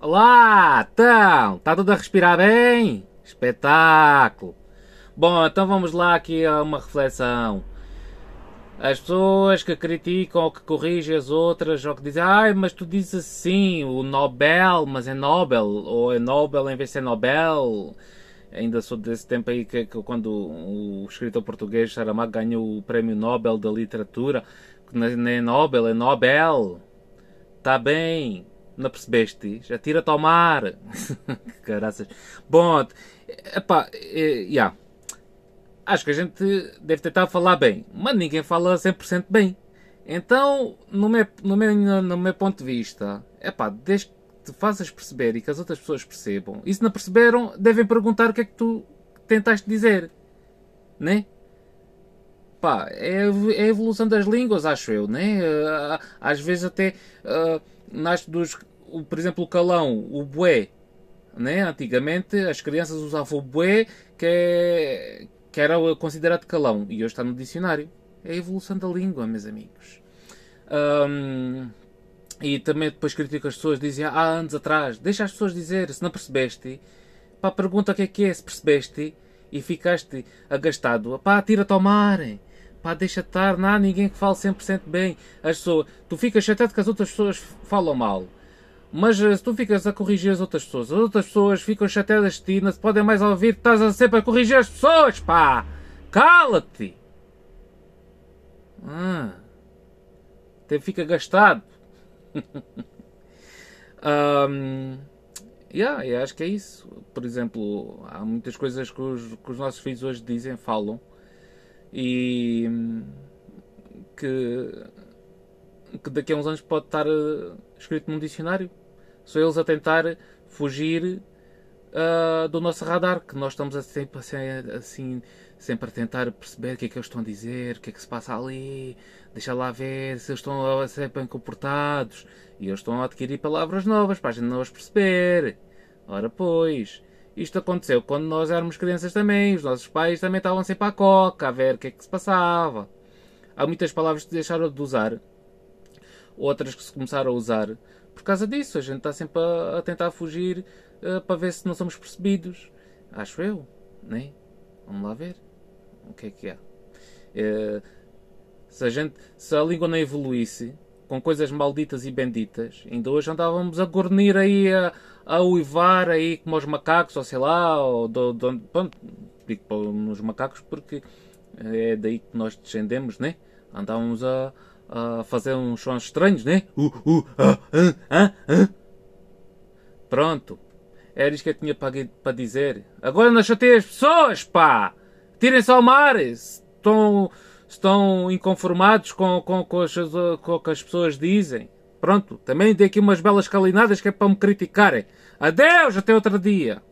Olá, então, está tudo a respirar bem? Espetáculo! Bom, então vamos lá aqui a uma reflexão. As pessoas que criticam ou que corrigem as outras, ou que dizem, ai, mas tu dizes assim, o Nobel, mas é Nobel, ou é Nobel em vez de ser Nobel. Ainda sou desse tempo aí que, que quando o escritor português Saramago ganhou o Prémio Nobel da Literatura, que não é Nobel, é Nobel. Está bem, não percebeste? Já tira-te ao mar. Caraças. Bom, epá, é, yeah. acho que a gente deve tentar falar bem, mas ninguém fala 100% bem. Então, no meu, no meu, no meu ponto de vista, epá, desde que te faças perceber e que as outras pessoas percebam, e se não perceberam, devem perguntar o que é que tu tentaste dizer. Né? Pá, é, é a evolução das línguas, acho eu, né? Às vezes até uh, nasce dos. Por exemplo, o calão, o bué. Né? Antigamente as crianças usavam o bué, que, é, que era considerado calão, e hoje está no dicionário. É a evolução da língua, meus amigos. Um, e também depois critico as pessoas, dizem há anos atrás, deixa as pessoas dizer, se não percebeste, pá, pergunta o que é que é, se percebeste, e ficaste agastado, pá, tira-te ao mar, pá, deixa estar, não há ninguém que fale 100% bem. As pessoas, tu ficas chateado que as outras pessoas falam mal. Mas eh, se tu ficas a corrigir as outras pessoas, as outras pessoas ficam chateadas de ti, não se podem mais ouvir, estás a sempre a corrigir as pessoas, pá! Cala-te! Ah, até fica gastado. um, yeah, acho que é isso. Por exemplo, há muitas coisas que os, que os nossos filhos hoje dizem, falam, e que, que daqui a uns anos pode estar uh, escrito num dicionário. São eles a tentar fugir uh, do nosso radar, que nós estamos sempre assim, assim, sempre a tentar perceber o que é que eles estão a dizer, o que é que se passa ali, deixa lá ver se eles estão a ser bem comportados e eles estão a adquirir palavras novas para a gente não as perceber. Ora pois, isto aconteceu quando nós éramos crianças também. Os nossos pais também estavam sempre à coca a ver o que é que se passava. Há muitas palavras que deixaram de usar, outras que se começaram a usar por causa disso. A gente está sempre a, a tentar fugir uh, para ver se não somos percebidos. Acho eu, né? Vamos lá ver o que é que há. Uh, se, a gente, se a língua não evoluísse com coisas malditas e benditas, ainda hoje andávamos a gornir aí a a uivar aí como os macacos, ou sei lá, ou do, do, pronto, digo nos macacos porque é daí que nós descendemos, né? Andávamos a, a fazer uns sons estranhos, né? Uh, uh, ah, ah, ah, ah. Pronto. Era isto que eu tinha para dizer. Agora não chatei as pessoas, pá! Tirem-se ao mar! Estão, estão inconformados com, com, com, as, com o que as pessoas dizem. Pronto, também dei aqui umas belas calinadas que é para me criticarem. Adeus, até outro dia.